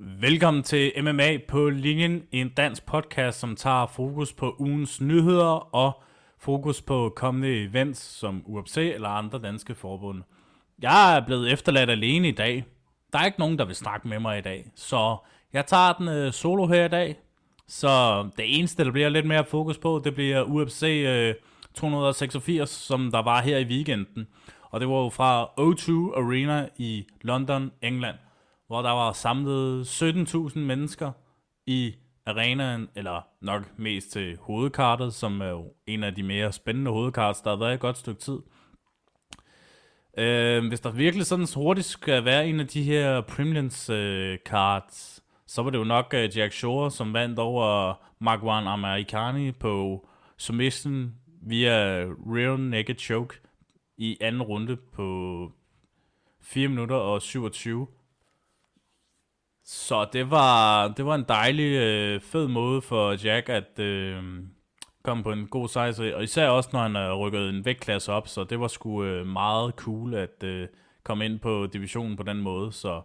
Velkommen til MMA på linjen, en dansk podcast, som tager fokus på ugens nyheder og fokus på kommende events som UFC eller andre danske forbund. Jeg er blevet efterladt alene i dag. Der er ikke nogen, der vil snakke med mig i dag, så jeg tager den øh, solo her i dag. Så det eneste, der bliver lidt mere fokus på, det bliver UFC øh, 286, som der var her i weekenden. Og det var jo fra O2 Arena i London, England hvor der var samlet 17.000 mennesker i arenaen, eller nok mest til hovedkartet, som er jo en af de mere spændende hovedkarts, der har været et godt stykke tid. Øh, hvis der virkelig sådan hurtigt skal være en af de her Primlands øh, cards, så var det jo nok øh, Jack Shore, som vandt over Magwan Amerikani på submission via real naked choke i anden runde på 4 minutter og 27 så det var, det var en dejlig, øh, fed måde for Jack at øh, komme på en god sejr. Og især også, når han har rykket en vægtklasse op. Så det var sgu øh, meget cool at øh, komme ind på divisionen på den måde. Så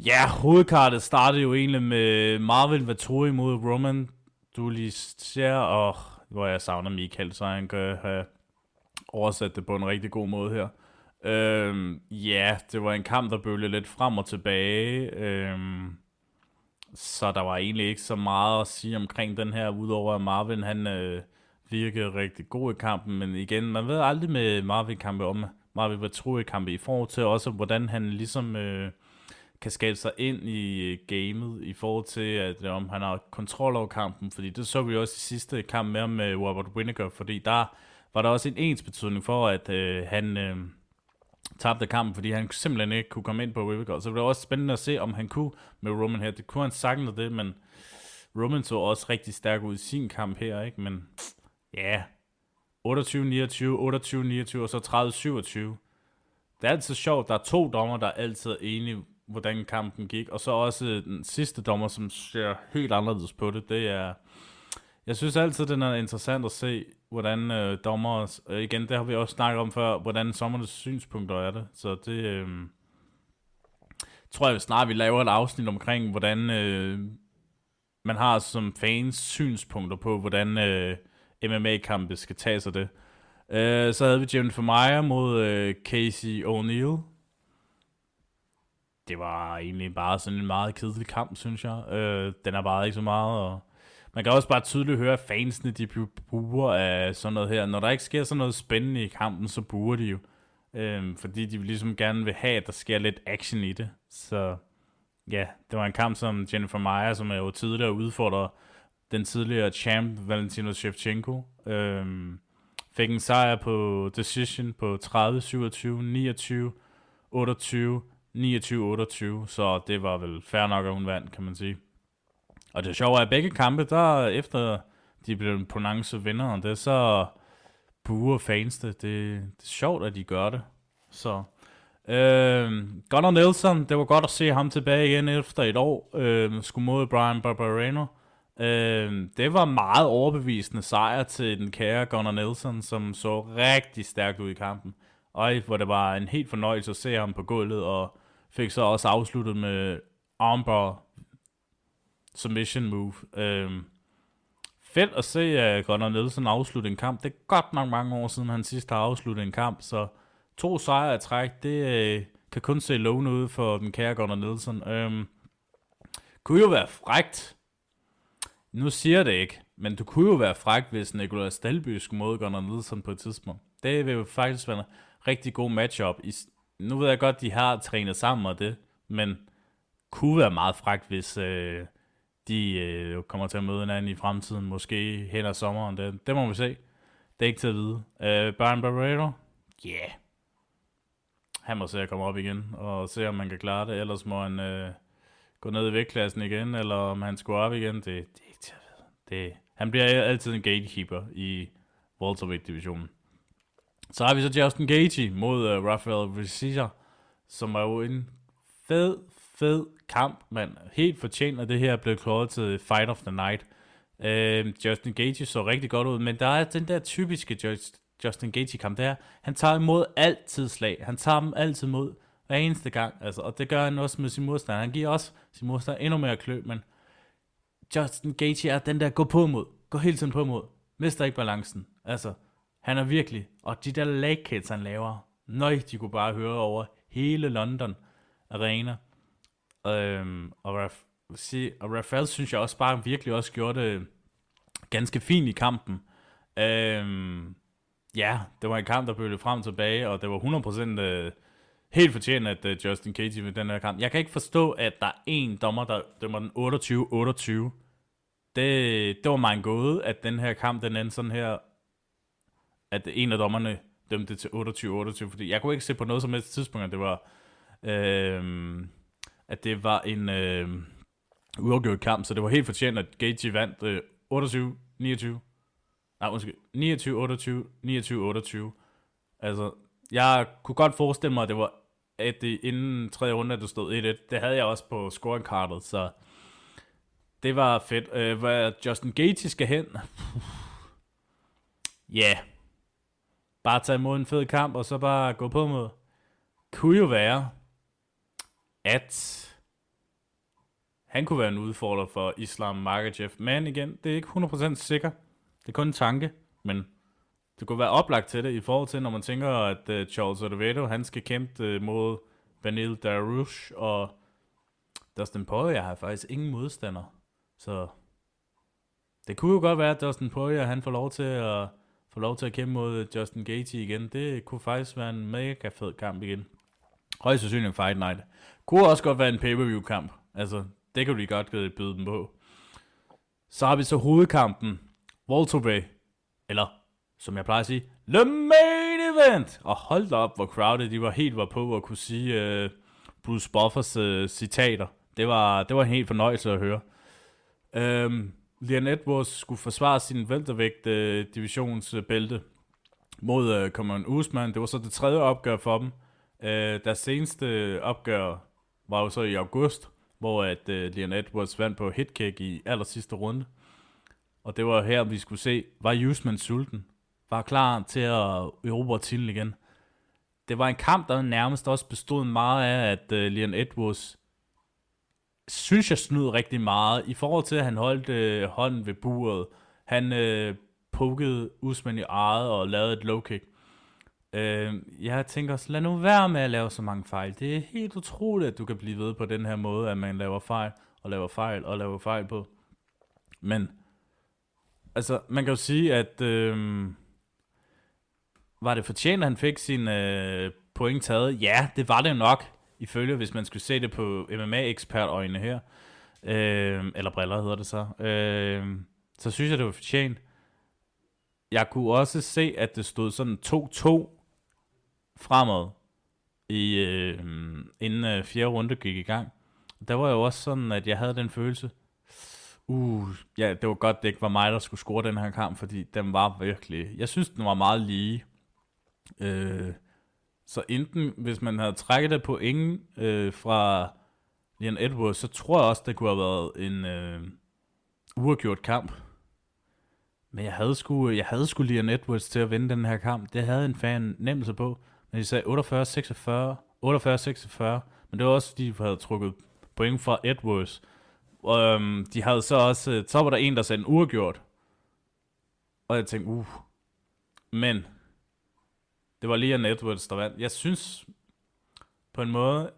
ja, hovedkartet startede jo egentlig med Marvin Vettori mod Roman Dulister. Og hvor jeg savner Michael, så han kan have oversat det på en rigtig god måde her. Øhm, ja, det var en kamp, der bølgede lidt frem og tilbage. Øhm, så der var egentlig ikke så meget at sige omkring den her, udover at Marvin han øh, virkede rigtig god i kampen. Men igen, man ved aldrig med Marvin-kampe om Marvin Vettori-kampe i forhold til også, hvordan han ligesom øh, kan skabe sig ind i øh, gamet i forhold til, at øh, om han har kontrol over kampen. Fordi det så vi også i sidste kamp med, med Robert Winiger, fordi der var der også en ens betydning for, at øh, han... Øh, tabte kampen, fordi han simpelthen ikke kunne komme ind på Whittaker. Så det var også spændende at se, om han kunne med Roman her. Det kunne han sagtens det, men Roman så også rigtig stærk ud i sin kamp her, ikke? Men ja, 28-29, 28-29 og så 30-27. Det er altid sjovt, der er to dommer, der er altid enige, hvordan kampen gik, og så også den sidste dommer, som ser helt anderledes på det. Det er, jeg synes altid, det er interessant at se, hvordan øh, dommer, øh, igen, det har vi også snakket om før, hvordan sommernes synspunkter er det. Så det øh, tror jeg snart, vi laver et afsnit omkring, hvordan øh, man har som fans synspunkter på, hvordan øh, MMA-kampe skal tage sig det. Øh, så havde vi Jennifer Meyer mod øh, Casey O'Neill. Det var egentlig bare sådan en meget kedelig kamp, synes jeg. Øh, den er bare ikke så meget, og man kan også bare tydeligt høre, at fansene de buer af sådan noget her. Når der ikke sker sådan noget spændende i kampen, så buer de jo. Øhm, fordi de ligesom gerne vil have, at der sker lidt action i det. Så ja, det var en kamp som Jennifer Meyer, som er jo tidligere udfordrer den tidligere champ Valentino Shevchenko. Øhm, fik en sejr på decision på 30, 27, 29, 28, 29, 28. Så det var vel fair nok, at hun vandt, kan man sige. Og det sjove er, at begge kampe, der efter de blev pronounced vinder, det så buer fans det. det. Det er sjovt, at de gør det. Så øh, Gunnar Nelson, det var godt at se ham tilbage igen efter et år. Øh, skulle mod Brian Barbareno. Øh, det var meget overbevisende sejr til den kære Gunnar Nelson, som så rigtig stærkt ud i kampen. Og hvor det var en helt fornøjelse at se ham på gulvet, og fik så også afsluttet med armbar submission move. Øhm, fedt at se at Gunnar Nielsen afslutte en kamp. Det er godt nok mange år siden, han sidst har afsluttet en kamp, så to sejre at træk, det øh, kan kun se lovende ud for den kære Gunnar Nielsen. Øhm, kunne jo være frægt. Nu siger jeg det ikke, men du kunne jo være frægt, hvis Nikolaj Stalby skulle mod Gunnar Nielsen på et tidspunkt. Det vil jo faktisk være en rigtig god matchup. nu ved jeg godt, de har trænet sammen og det, men kunne være meget frægt, hvis øh, de øh, kommer til at møde hinanden i fremtiden, måske hen ad sommeren. Det, det må vi se. Det er ikke til at vide. Øh, Brian Barreto? Yeah. Han må se at komme op igen, og se om man kan klare det. Ellers må han øh, gå ned i vægtklassen igen, eller om han skulle op igen. Det, det er ikke til at vide. Det, han bliver altid en gatekeeper i welterweight-divisionen. Så har vi så Justin Gaethje mod uh, Rafael Vizia, som var jo en fed, fed kamp, man helt fortjent, at det her blev kåret til Fight of the Night. Øh, Justin Gaethje så rigtig godt ud, men der er den der typiske Just, Justin Gaethje kamp, der han tager imod altid slag. Han tager dem altid mod Hver eneste gang. Altså, og det gør han også med sin modstander. Han giver også sin modstander endnu mere klø, men Justin Gaethje er den der, gå på mod. Gå hele tiden på mod. Mister ikke balancen. Altså, han er virkelig, og de der leg han laver, nøj, de kunne bare høre over hele London Arena. Øhm, og, Raf, sige, og Rafael synes jeg også bare virkelig også gjorde det ganske fint i kampen. Øhm, ja, det var en kamp, der bølgede frem og tilbage, og det var 100% øh, helt fortjent, at øh, Justin Cage ved den her kamp. Jeg kan ikke forstå, at der er en dommer, der dømmer den 28-28. Det, det var mig en gåde, at den her kamp, den endte sådan her, at en af dommerne dømte til 28-28, fordi jeg kunne ikke se på noget som helst tidspunkt, at det var, øh, at det var en øh, uafgjort kamp, så det var helt fortjent, at Gage vandt øh, 28-29. Nej, undskyld, 29-28, 29-28. Altså, jeg kunne godt forestille mig, at det var at det inden tredje runde, at det stod 1-1. Det havde jeg også på scoringkartet, så det var fedt. Øh, hvad Justin Gaethje skal hen? Ja. yeah. Bare tage imod en fed kamp, og så bare gå på mod. Kunne jo være, at han kunne være en udfordrer for Islam Makachev. Men igen, det er ikke 100% sikker. Det er kun en tanke, men det kunne være oplagt til det, i forhold til, når man tænker, at uh, Charles Oliveira, han skal kæmpe uh, mod Vanille Darush, og Dustin Poirier har faktisk ingen modstander. Så det kunne jo godt være, at Dustin Poirier, han får lov til at få lov til at kæmpe mod øh, Justin Gaethje igen. Det kunne faktisk være en mega fed kamp igen. Højst sandsynligt Fight Night. Kunne også godt være en pay-per-view kamp. Altså, det kunne vi godt byde dem på. Så har vi så hovedkampen. Walter Bay. Eller som jeg plejer at sige, The Main Event! Og hold da op, hvor crowded de var helt var på at kunne sige uh, Bruce Buffers uh, citater. Det var, det var en helt fornøjelse at høre. Øhm, um, Leon Edwards skulle forsvare sin væltervægt uh, øh, divisionsbælte mod uh, Cameron Usman. Det var så det tredje opgør for dem. Øh, deres seneste opgør var jo så i august, hvor at øh, Leon Edwards vandt på hitkick i aller sidste runde. Og det var her, vi skulle se, var Usman sulten? var klar til at erobre titlen igen. Det var en kamp, der nærmest også bestod meget af, at øh, Leon Edwards synes jeg snød rigtig meget i forhold til, at han holdt øh, hånden ved buret. Han øh, pokede Usman i ejet og lavede et low kick. Øh, jeg tænker også, lad nu være med at lave så mange fejl. Det er helt utroligt, at du kan blive ved på den her måde, at man laver fejl og laver fejl og laver fejl på. Men, altså, man kan jo sige, at... øh, var det fortjent, at han fik sin øh, point taget? Ja, det var det nok, ifølge, hvis man skulle se det på MMA-ekspertøjne her. Øh, eller briller hedder det så. Øh, så synes jeg, det var fortjent. Jeg kunne også se, at det stod sådan 2-2 fremad, i, øh, inden øh, fjerde runde gik i gang. Der var jo også sådan, at jeg havde den følelse, uh, ja, det var godt, det ikke var mig, der skulle score den her kamp, fordi den var virkelig, jeg synes, den var meget lige. Øh, så enten, hvis man havde trækket det på ingen øh, fra Leon Edwards, så tror jeg også, det kunne have været en øh, uafgjort kamp. Men jeg havde sgu, jeg havde sgu Leon Edwards til at vinde den her kamp. Det havde en fan nemmelse på. Men de sagde 48-46, 48-46. Men det var også, fordi de havde trukket point fra Edwards. Og øhm, de havde så også, øh, så var der en, der sagde en uafgjort. Og jeg tænkte, uh. Men det var lige en Edwards, der vandt. Jeg synes på en måde,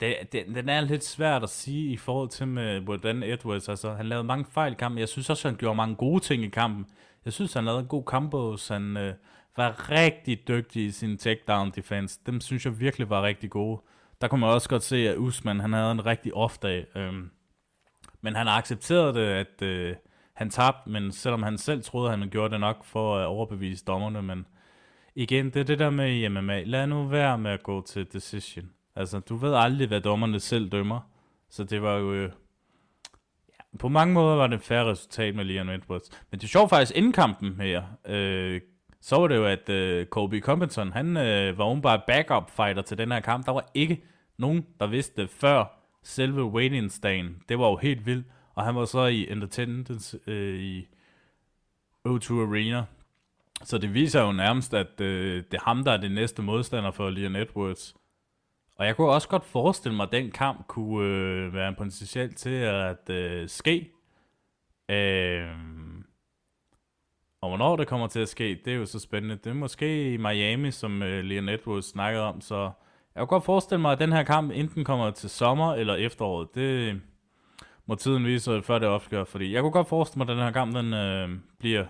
det, det, den er lidt svært at sige i forhold til med hvordan Edwards, altså han lavede mange fejl i kampen. Jeg synes også, han gjorde mange gode ting i kampen. Jeg synes, han lavede en god kamp, han øh, var rigtig dygtig i sin takedown defense. Dem synes jeg virkelig var rigtig gode. Der kunne man også godt se, at Usman, han havde en rigtig off dag. Øhm, men han har accepteret det, at, øh, han tabte, men selvom han selv troede, at han gjorde det nok for at overbevise dommerne, men igen, det er det der med i MMA. Lad nu være med at gå til decision. Altså, du ved aldrig, hvad dommerne selv dømmer. Så det var jo... Øh, ja, på mange måder var det et færre resultat med Leon Edwards. Men det er sjovt faktisk, inden kampen her, øh, så var det jo, at øh, Colby Compton, han øh, var bare backup fighter til den her kamp. Der var ikke nogen, der vidste det før selve waiting-dagen. Det var jo helt vildt. Og han var så i Entertainment øh, i O2 Arena. Så det viser jo nærmest, at øh, det er ham, der er det næste modstander for Leon Edwards. Og jeg kunne også godt forestille mig, at den kamp kunne øh, være en potentiel til at øh, ske. Øh, og hvornår det kommer til at ske, det er jo så spændende. Det er måske i Miami, som øh, Leon Edwards snakkede om, så jeg kunne godt forestille mig, at den her kamp enten kommer til sommer eller efteråret. Det må tiden vise, øh, før det opgør, fordi jeg kunne godt forestille mig, at den her kamp den, øh, bliver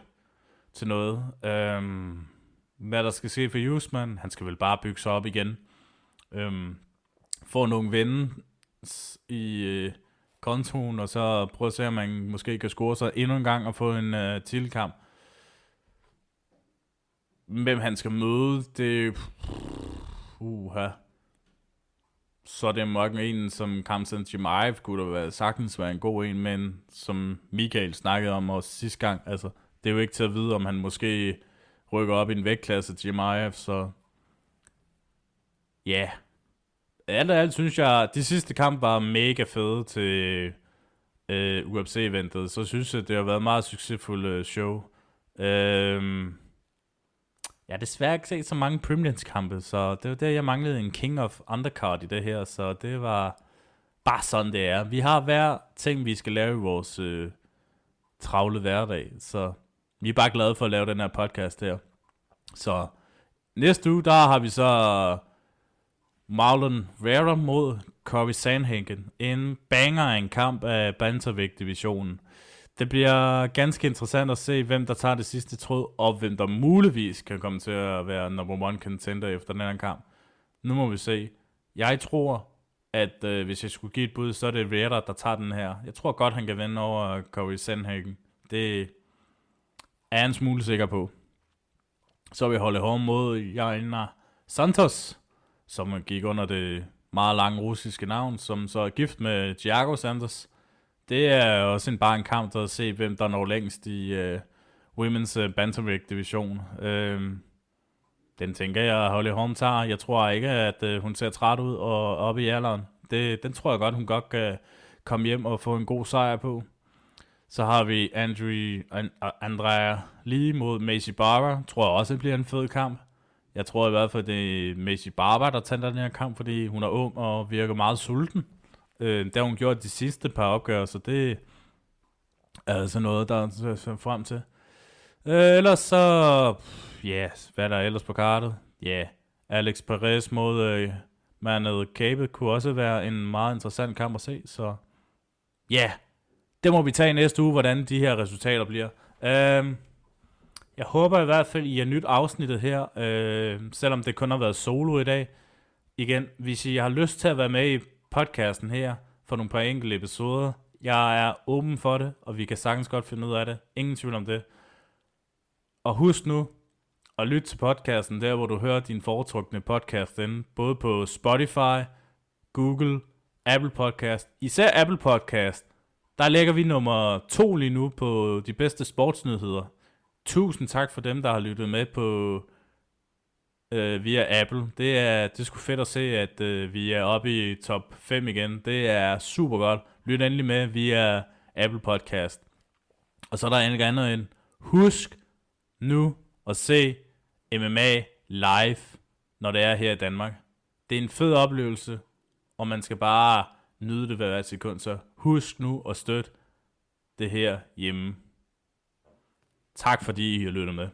til noget. Øhm, hvad der skal ske for Usman, han skal vel bare bygge sig op igen. Øhm, få nogle vinde i øh, kontoen, og så prøve at se, om man måske kan score sig endnu en gang og få en øh, tilkamp hvem han skal møde, det... Uha. Så er det nok en, som Kamsen Jimaev kunne da være, sagtens være en god en, men som Michael snakkede om også sidste gang, altså, det er jo ikke til at vide, om han måske rykker op i en vægtklasse til Jimaev, så ja. Yeah. Alt og alt synes jeg, de sidste kamp var mega fede til øh, UFC-eventet, så synes jeg, det har været meget succesfuldt øh, show. Øh, jeg har desværre ikke set så mange Primlands-kampe, så det var der, jeg manglede en King of Undercard i det her, så det var bare sådan, det er. Vi har hver ting, vi skal lave i vores øh, travle hverdag, så vi er bare glade for at lave den her podcast her. Så næste uge, der har vi så øh, Marlon Vera mod Corey Sandhagen. En banger af en kamp af bantervægt-divisionen. Det bliver ganske interessant at se, hvem der tager det sidste tråd, og hvem der muligvis kan komme til at være number one contender efter den her kamp. Nu må vi se. Jeg tror, at øh, hvis jeg skulle give et bud, så er det Ritter, der tager den her. Jeg tror godt, han kan vinde over Corey Sandhagen. Det er jeg en smule sikker på. Så vi holde hårdt mod Jaina Santos, som gik under det meget lange russiske navn, som så er gift med Thiago Santos. Det er også en, bare en kamp, til at se, hvem der når længst i uh, Women's uh, Bantamweight division. Uh, den tænker jeg, Holly Holm tager. Jeg tror ikke, at uh, hun ser træt ud og op i alderen. Det, den tror jeg godt, hun godt kan komme hjem og få en god sejr på. Så har vi Andrew, Andrea Lee mod Macy Barber. Tror jeg også, det bliver en fed kamp. Jeg tror i hvert fald, det er Macy Barber, der tænder den her kamp, fordi hun er ung og virker meget sulten. Øh, det har hun gjort de sidste par opgør, så det er altså noget, der er frem til. Øh, ellers så, ja, yes, hvad er der ellers på kartet? Ja, yeah. Alex Perez mod øh, mandet Cape kunne også være en meget interessant kamp at se, så ja, yeah. det må vi tage i næste uge, hvordan de her resultater bliver. Øh, jeg håber i hvert fald, I har nyt afsnittet her, øh, selvom det kun har været solo i dag. Igen, hvis I har lyst til at være med i podcasten her for nogle par enkelte episoder. Jeg er åben for det, og vi kan sagtens godt finde ud af det. Ingen tvivl om det. Og husk nu at lytte til podcasten der, hvor du hører din foretrukne podcast inde. Både på Spotify, Google, Apple Podcast. Især Apple Podcast. Der lægger vi nummer to lige nu på de bedste sportsnyheder. Tusind tak for dem, der har lyttet med på øh, via Apple. Det er, det er sgu fedt at se, at øh, vi er oppe i top 5 igen. Det er super godt. Lyt endelig med via Apple Podcast. Og så er der endelig andet en. Husk nu at se MMA live, når det er her i Danmark. Det er en fed oplevelse, og man skal bare nyde det hver sekund. Så husk nu at støtte det her hjemme. Tak fordi I har lyttet med.